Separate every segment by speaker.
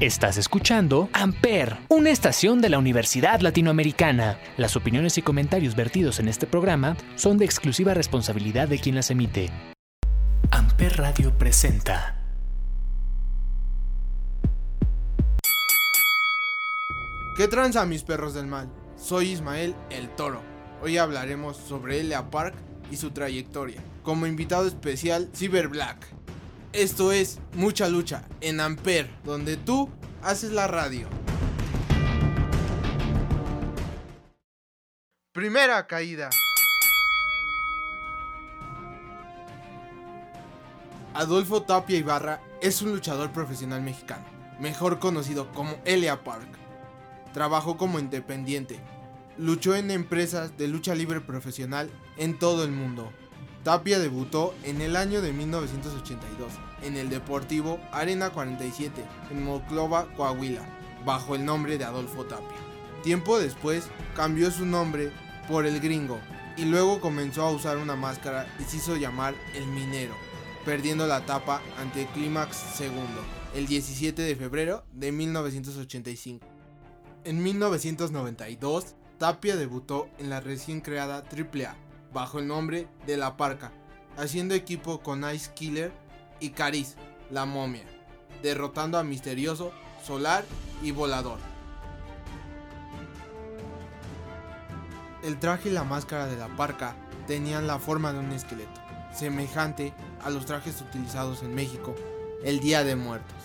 Speaker 1: Estás escuchando Amper, una estación de la Universidad Latinoamericana. Las opiniones y comentarios vertidos en este programa son de exclusiva responsabilidad de quien las emite. Amper Radio presenta.
Speaker 2: ¿Qué tranza mis perros del mal? Soy Ismael el Toro. Hoy hablaremos sobre Elia Park y su trayectoria. Como invitado especial, Cyber Black. Esto es Mucha Lucha en Amper, donde tú haces la radio. Primera caída. Adolfo Tapia Ibarra es un luchador profesional mexicano, mejor conocido como Elia Park. Trabajó como independiente. Luchó en empresas de lucha libre profesional en todo el mundo, Tapia debutó en el año de 1982 en el Deportivo Arena 47 en Moclova, Coahuila, bajo el nombre de Adolfo Tapia. Tiempo después cambió su nombre por el gringo y luego comenzó a usar una máscara y se hizo llamar el minero, perdiendo la tapa ante Clímax segundo el 17 de febrero de 1985. En 1992, Tapia debutó en la recién creada AAA bajo el nombre de La Parca, haciendo equipo con Ice Killer y Caris, la momia, derrotando a Misterioso, Solar y Volador. El traje y la máscara de la parca tenían la forma de un esqueleto, semejante a los trajes utilizados en México el Día de Muertos.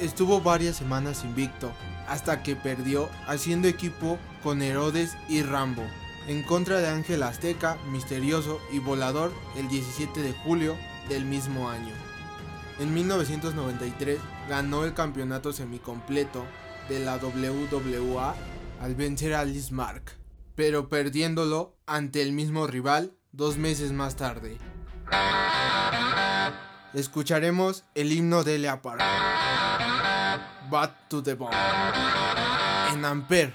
Speaker 2: Estuvo varias semanas invicto hasta que perdió haciendo equipo con Herodes y Rambo en contra de Ángel Azteca, Misterioso y Volador el 17 de julio del mismo año. En 1993 ganó el campeonato semicompleto de la WWA al vencer a Liz Mark, pero perdiéndolo ante el mismo rival dos meses más tarde. Escucharemos el himno de Leopard, Bat to the Bone, en Ampere.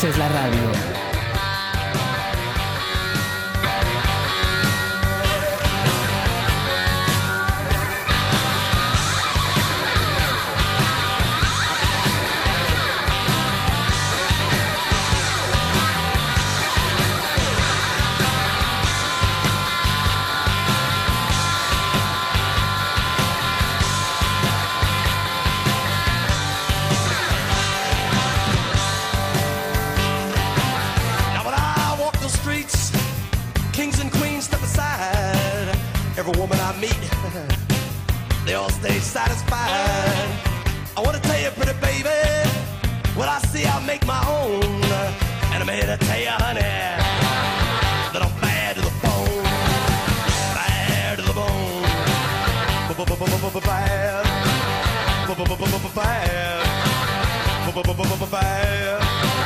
Speaker 1: Haces la radio.
Speaker 3: Every woman I meet, they all stay satisfied. I wanna tell you, pretty baby, what I see I make my own. And I'm here to tell you, honey, that I'm bad to the bone. Bad to the bone. Bad. Bad. Bad. Bad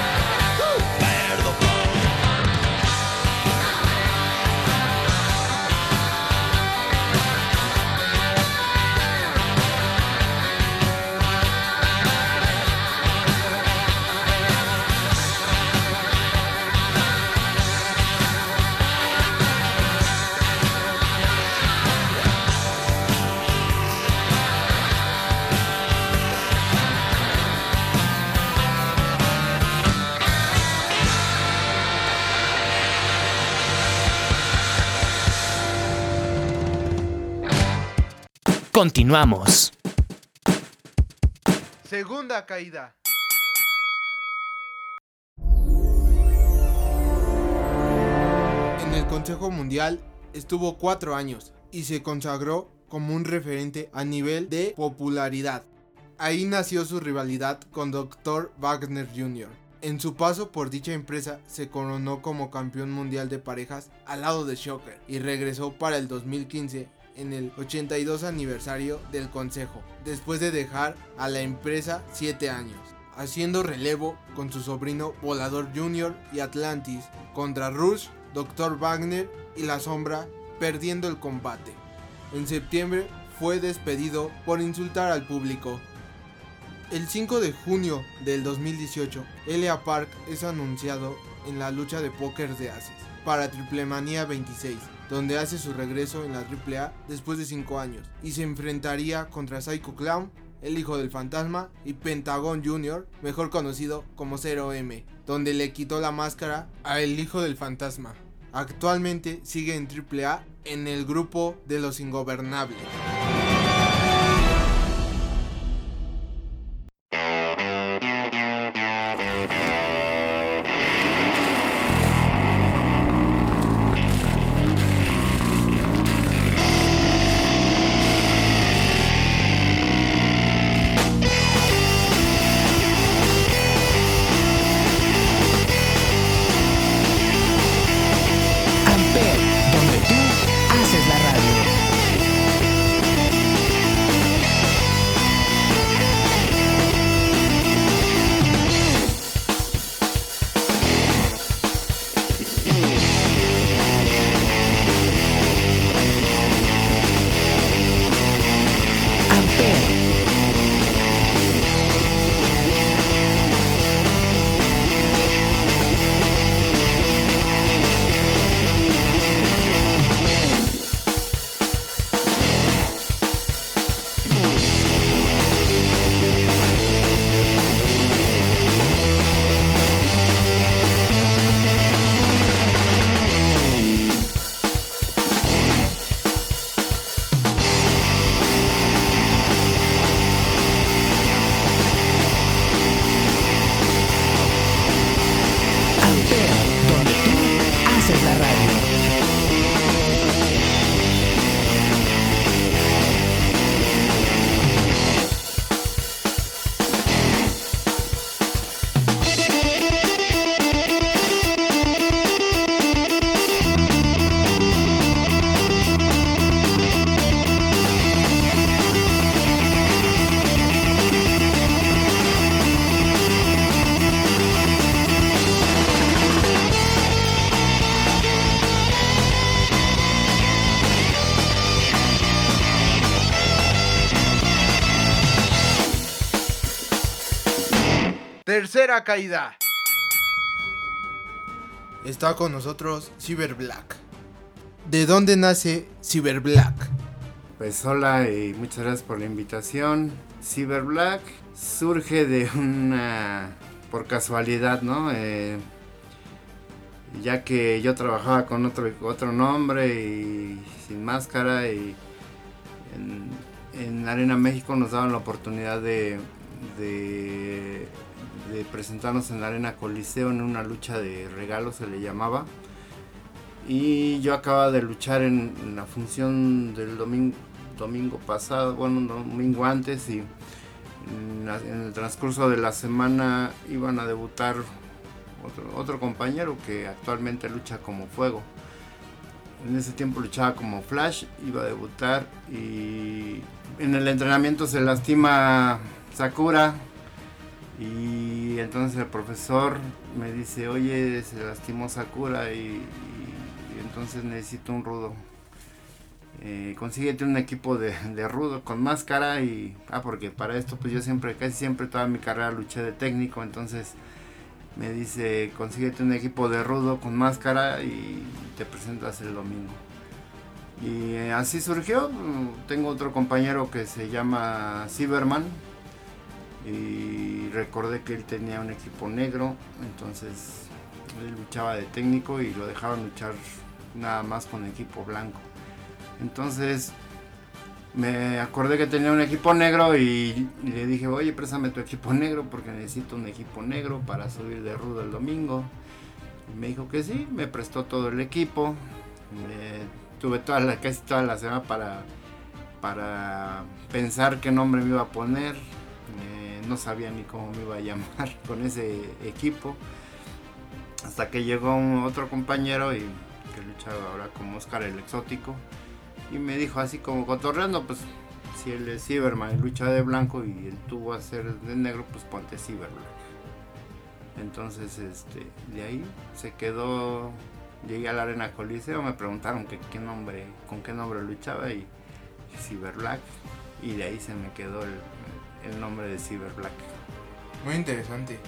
Speaker 1: Continuamos.
Speaker 2: Segunda caída. En el Consejo Mundial estuvo cuatro años y se consagró como un referente a nivel de popularidad. Ahí nació su rivalidad con Dr. Wagner Jr. En su paso por dicha empresa se coronó como campeón mundial de parejas al lado de Shocker y regresó para el 2015 en el 82 aniversario del consejo, después de dejar a la empresa 7 años, haciendo relevo con su sobrino Volador Jr. y Atlantis contra Rush, Dr. Wagner y La Sombra, perdiendo el combate. En septiembre fue despedido por insultar al público. El 5 de junio del 2018, Elia Park es anunciado en la lucha de póker de Aces para Triplemanía 26, donde hace su regreso en la AAA después de 5 años y se enfrentaría contra Psycho Clown, el hijo del fantasma y Pentagon Jr., mejor conocido como 0M, donde le quitó la máscara a el hijo del fantasma. Actualmente sigue en AAA en el grupo de los ingobernables. Tercera caída. Está con nosotros Cyber Black. ¿De dónde nace Cyber Black?
Speaker 4: Pues hola y muchas gracias por la invitación. Cyber Black surge de una por casualidad, ¿no? Eh, ya que yo trabajaba con otro, otro nombre y sin máscara y en, Arena México nos daban la oportunidad de, de, presentarnos en la Arena Coliseo en una lucha de regalos se le llamaba y yo acababa de luchar en, la función del domingo, domingo pasado, bueno un domingo antes y en, el transcurso de la semana iban a debutar otro, compañero que actualmente lucha como fuego. En ese tiempo luchaba como Flash, iba a debutar y en el entrenamiento se lastima Sakura y entonces el profesor me dice, oye, se lastimó Sakura y entonces necesito un rudo. Eh, consíguete un equipo de, rudo con máscara y ah porque para esto pues yo siempre casi siempre toda mi carrera luché de técnico entonces me dice consíguete un equipo de rudo con máscara y te presentas el domingo y así surgió. Tengo otro compañero que se llama Cyberman y recordé que él tenía un equipo negro entonces él luchaba de técnico y lo dejaban luchar nada más con equipo blanco entonces me acordé que tenía un equipo negro y, le dije, oye, préstame tu equipo negro porque necesito un equipo negro para subir de rudo el domingo. Me dijo que sí, me prestó todo el equipo. tuve toda la, casi toda la semana para, para pensar qué nombre me iba a poner. No sabía ni cómo me iba a llamar con ese equipo. Hasta que llegó otro compañero y que luchaba ahora como Oscar el Exótico y me dijo así como cotorreando, pues si él es Cyberman lucha de blanco y él tuvo a ser de negro, pues ponte Cyberblack. Entonces, este, de ahí se quedó, llegué a la arena Coliseo, me preguntaron qué nombre, con qué nombre luchaba y Cyberblack y de ahí se me quedó el, el nombre de Cyberblack.
Speaker 2: Muy interesante.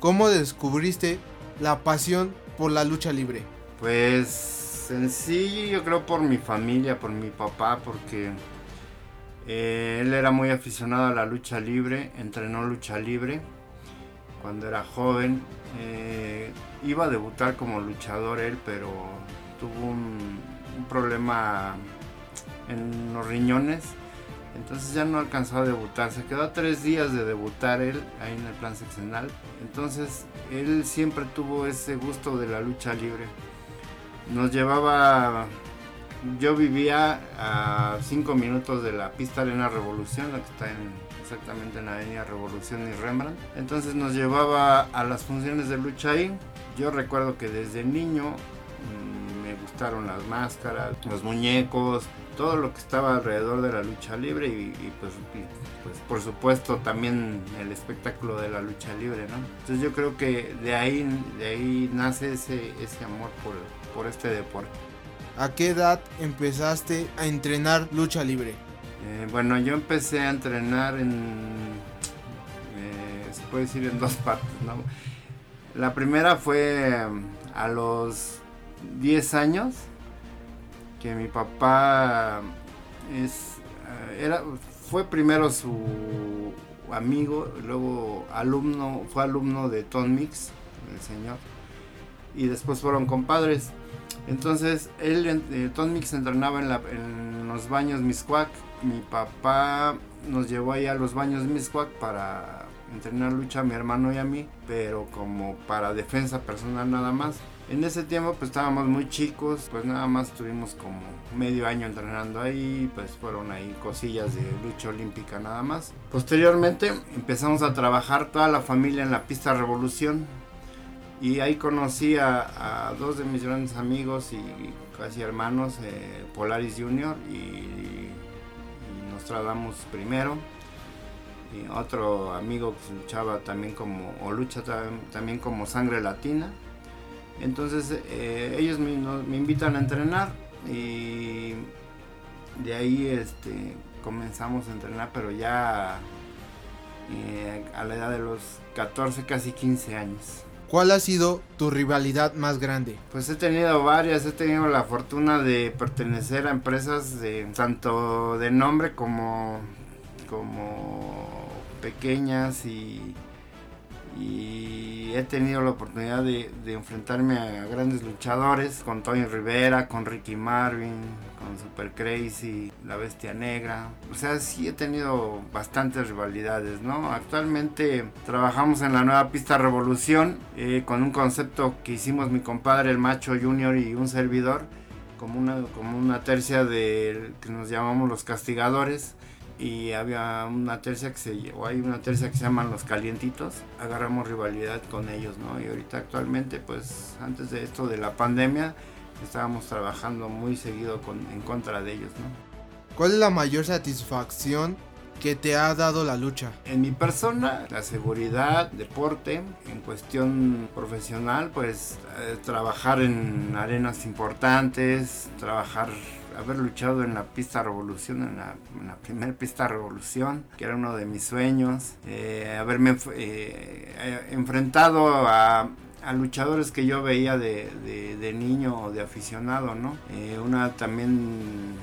Speaker 2: ¿Cómo descubriste la pasión por la lucha libre?
Speaker 4: Pues en sí yo creo por mi familia, por mi papá, porque eh, él era muy aficionado a la lucha libre, entrenó lucha libre cuando era joven. Eh, iba a debutar como luchador él, pero tuvo un, problema en los riñones. Entonces ya no alcanzó a debutar. Se quedó tres días de debutar él ahí en el plan seccional. Entonces él siempre tuvo ese gusto de la lucha libre nos llevaba yo vivía a 5 minutos de la pista Arena Revolución, la que está exactamente en la Avenida Revolución y Rembrandt. Entonces nos llevaba a las funciones de lucha ahí. Yo recuerdo que desde niño mm, gustaron las máscaras, los muñecos, todo lo que estaba alrededor de la lucha libre y, pues, pues, por supuesto también el espectáculo de la lucha libre, ¿no? Entonces yo creo que de ahí, de ahí nace ese, ese amor por, por este deporte.
Speaker 2: ¿A qué edad empezaste a entrenar lucha libre?
Speaker 4: Eh, bueno, yo empecé a entrenar en, eh, se puede decir en dos partes, ¿no? La primera fue um, a los 10 años, que mi papá es, eh, era, fue primero su amigo, luego alumno, fue alumno de Tom Mix, el señor, y después fueron compadres. Entonces, él, eh, Tom Mix entrenaba en, los baños Miscuac. Mi papá nos llevó ahí a los baños Miscuac para entrenar lucha a mi hermano y a mí, pero como para defensa personal nada más. En ese tiempo pues estábamos muy chicos, pues nada más estuvimos como medio año entrenando ahí, pues fueron ahí cosillas de lucha olímpica nada más. Posteriormente empezamos a trabajar toda la familia en la pista Revolución, y ahí conocí a, dos de mis grandes amigos y casi hermanos, eh, Polaris Junior y, y, Nostradamus primero. Y otro amigo que luchaba también como, o lucha también como sangre latina. Entonces eh, ellos me, invitan a entrenar y de ahí este, comenzamos a entrenar, pero ya eh, a la edad de los 14, casi 15 años.
Speaker 2: ¿Cuál ha sido tu rivalidad más grande?
Speaker 4: Pues he tenido varias, he tenido la fortuna de pertenecer a empresas de tanto de nombre como como pequeñas y he tenido la oportunidad de, enfrentarme a grandes luchadores con Tony Rivera, con Ricky Marvin, con Super Crazy, La Bestia Negra. O sea, sí he tenido bastantes rivalidades, ¿no? Actualmente trabajamos en la nueva pista Revolución eh, con un concepto que hicimos mi compadre el Macho Junior y un servidor, como una, como una tercia de que nos llamamos los castigadores y había una tercia que se o hay una tercia que se llaman los calientitos. Agarramos rivalidad con ellos no y ahorita actualmente pues antes de esto de la pandemia estábamos trabajando muy seguido con, en contra de ellos no
Speaker 2: ¿cuál es la mayor satisfacción que te ha dado la lucha?
Speaker 4: En mi persona, la seguridad, deporte, en cuestión profesional, pues eh, trabajar en arenas importantes, trabajar haber luchado en la pista Revolución, en la, primera pista Revolución, que era uno de mis sueños, eh, haberme eh, eh, enfrentado a, luchadores que yo veía de, niño o de aficionado, ¿no? una también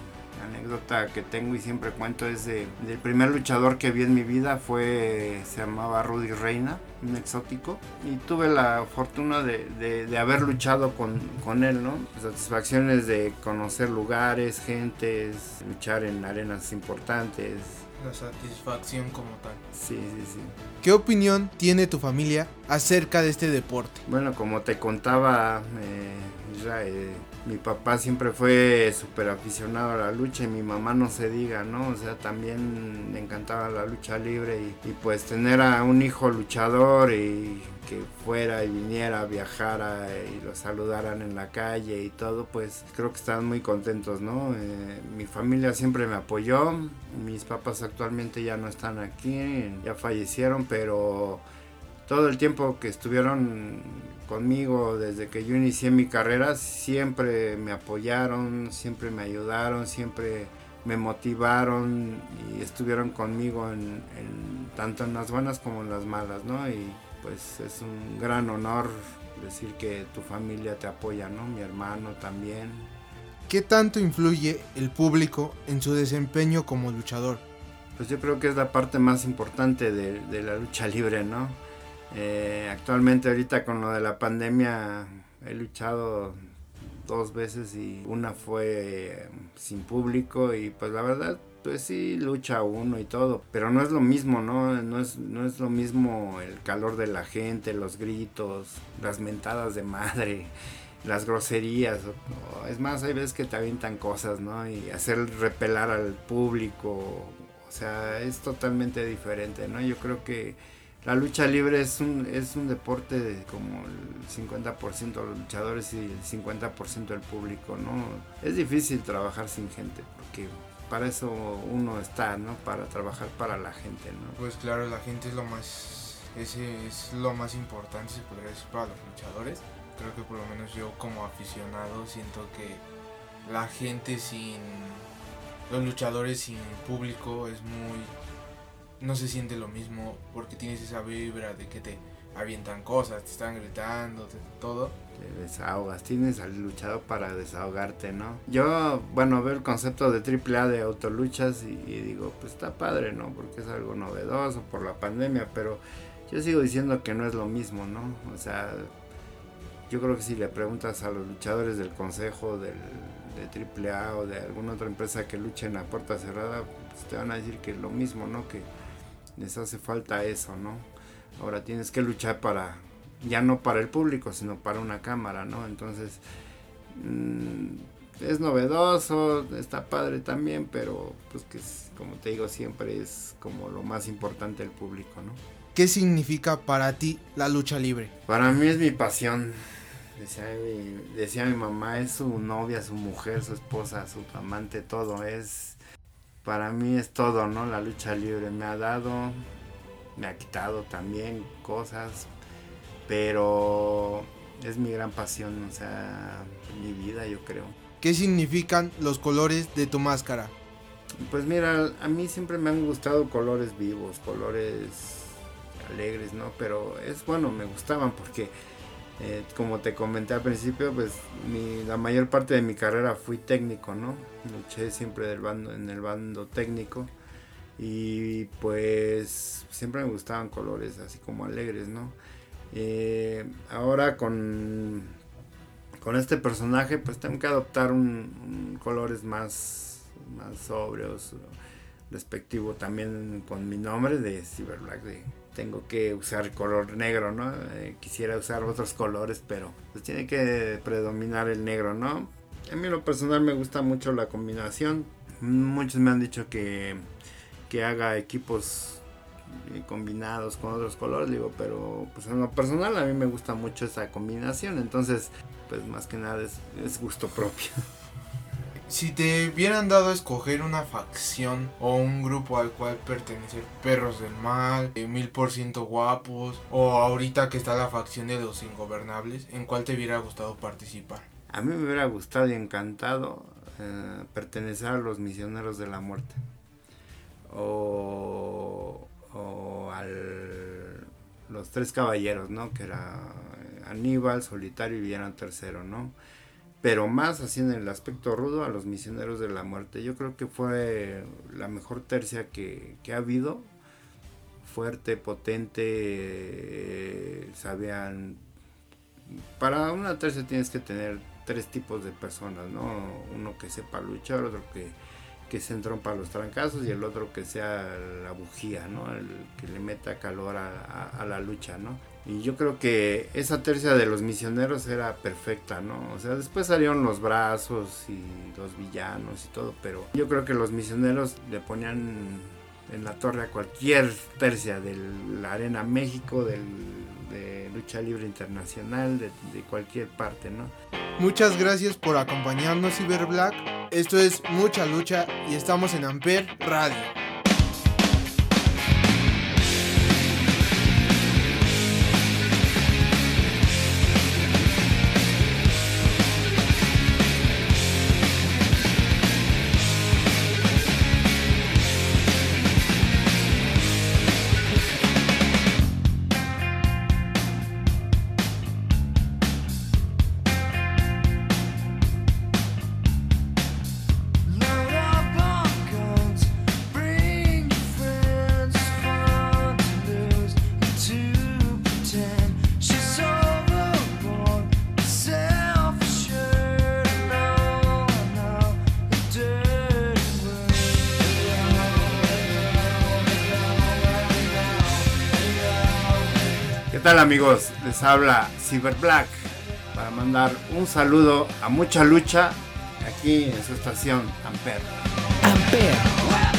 Speaker 4: anécdota que tengo y siempre cuento es de, del primer luchador que vi en mi vida fue, se llamaba Rudy Reina un exótico y tuve la fortuna de, de, haber luchado con, con, él, ¿no? Satisfacciones de conocer lugares, gentes, luchar en arenas importantes.
Speaker 2: La satisfacción como tal.
Speaker 4: Sí, sí, sí.
Speaker 2: ¿Qué opinión tiene tu familia acerca de este deporte?
Speaker 4: Bueno, como te contaba, eh, Israel, mi papá siempre fue súper aficionado a la lucha y mi mamá no se diga, ¿no? O sea, también le encantaba la lucha libre y, pues tener a un hijo luchador y que fuera y viniera, viajara y lo saludaran en la calle y todo, pues creo que estaban muy contentos, ¿no? Eh, mi familia siempre me apoyó, mis papás actualmente ya no están aquí, ya fallecieron, pero todo el tiempo que estuvieron conmigo desde que yo inicié mi carrera, siempre me apoyaron, siempre me ayudaron, siempre me motivaron y estuvieron conmigo en, tanto en las buenas como en las malas, ¿no? Y pues es un gran honor decir que tu familia te apoya, ¿no? Mi hermano también.
Speaker 2: ¿Qué tanto influye el público en su desempeño como luchador?
Speaker 4: Pues yo creo que es la parte más importante de, de la lucha libre, ¿no? Eh, actualmente ahorita con lo de la pandemia he luchado dos veces y una fue eh, sin público y pues la verdad pues sí lucha uno y todo, pero no es lo mismo, ¿no? No es, no es lo mismo el calor de la gente, los gritos, las mentadas de madre, las groserías, es más, hay veces que te avientan cosas, ¿no? Y hacer repelar al público, o sea, es totalmente diferente, ¿no? Yo creo que la lucha libre es un, es un deporte de como el 50% de los luchadores y el 50% del público, ¿no? Es difícil trabajar sin gente porque para eso uno está, ¿no? Para trabajar para la gente, ¿no?
Speaker 2: Pues claro, la gente es lo más, ese es lo más importante, se podría decir, para los luchadores. Creo que por lo menos yo como aficionado siento que la gente sin los luchadores sin público es muy no se siente lo mismo porque tienes esa vibra de que te avientan cosas, te están gritando, todo.
Speaker 4: Te desahogas, tienes al luchador para desahogarte, ¿no? Yo, bueno, veo el concepto de AAA de autoluchas y, digo, pues está padre, ¿no? Porque es algo novedoso por la pandemia, pero yo sigo diciendo que no es lo mismo, ¿no? O sea, yo creo que si le preguntas a los luchadores del consejo del, de AAA o de alguna otra empresa que luchen a puerta cerrada, pues te van a decir que es lo mismo, ¿no? Que les hace falta eso, ¿no? Ahora tienes que luchar para, ya no para el público, sino para una cámara, ¿no? Entonces, mm, es novedoso, está padre también, pero pues que es, como te digo, siempre es como lo más importante el público, ¿no?
Speaker 2: ¿Qué significa para ti la lucha libre?
Speaker 4: Para mí es mi pasión. Decía mi, decía mi mamá, es su novia, su mujer, su esposa, su amante, todo. Es para mí es todo, ¿no? La lucha libre me ha dado, me ha quitado también cosas, pero es mi gran pasión, o sea, mi vida yo creo.
Speaker 2: ¿Qué significan los colores de tu máscara?
Speaker 4: Pues mira, a mí siempre me han gustado colores vivos, colores alegres, ¿no? Pero es bueno, me gustaban porque Eh, como te comenté al principio, pues la mayor parte de mi carrera fui técnico, ¿no? Luché siempre del bando, en el bando técnico y pues siempre me gustaban colores así como alegres, ¿no? Eh, ahora con, con este personaje pues tengo que adoptar un, colores más, más sobrios, respectivo también con mi nombre de Cyber Black de tengo que usar color negro, ¿no? Eh, quisiera usar otros colores, pero pues tiene que predominar el negro, ¿no? A mí lo personal me gusta mucho la combinación. Muchos me han dicho que, que haga equipos combinados con otros colores, digo, pero pues en lo personal a mí me gusta mucho esa combinación, entonces pues más que nada es, es gusto propio.
Speaker 2: Si te hubieran dado a escoger una facción o un grupo al cual pertenecer, Perros del Mal, eh, Mil por ciento Guapos, o ahorita que está la facción de los Ingobernables, ¿en cuál te hubiera gustado participar?
Speaker 4: A mí me hubiera gustado y encantado eh, pertenecer a los Misioneros de la Muerte. O, o al los tres caballeros, ¿no? Que era Aníbal, Solitario y Villano Tercero, ¿no? pero más así en el aspecto rudo a los misioneros de la muerte. Yo creo que fue la mejor tercia que, ha habido. Fuerte, potente, eh, sabían... Para una tercia tienes que tener tres tipos de personas, ¿no? Uno que sepa luchar, otro que, que se entrompa los trancazos y el otro que sea la bujía, ¿no? El que le meta calor a, a la lucha, ¿no? Y yo creo que esa tercia de los misioneros era perfecta, ¿no? O sea, después salieron los brazos y los villanos y todo, pero yo creo que los misioneros le ponían en la torre a cualquier tercia de la Arena México, del, de lucha libre internacional, de, de cualquier parte, ¿no?
Speaker 2: Muchas gracias por acompañarnos, Cyber Black. Esto es Mucha Lucha y estamos en Amper Radio.
Speaker 4: Tal amigos? Les habla Cyber Black para mandar un saludo a mucha lucha aquí en su estación Amper. Amper.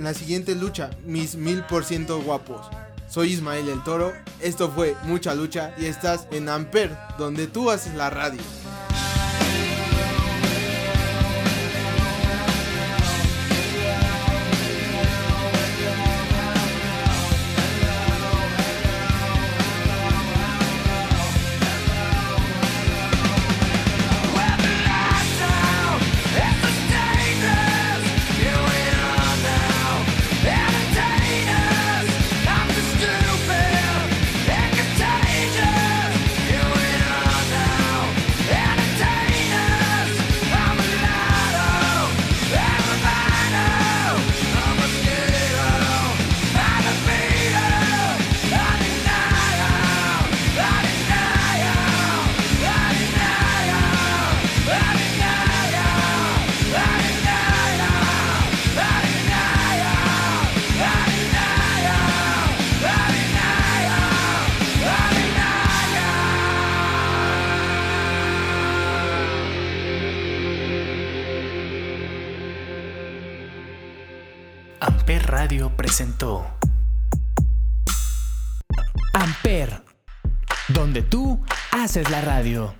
Speaker 5: En la siguiente lucha, mis mil por ciento guapos. Soy Ismael el Toro, esto fue Mucha Lucha y estás en Amper, donde tú haces la radio.
Speaker 1: Haces la radio.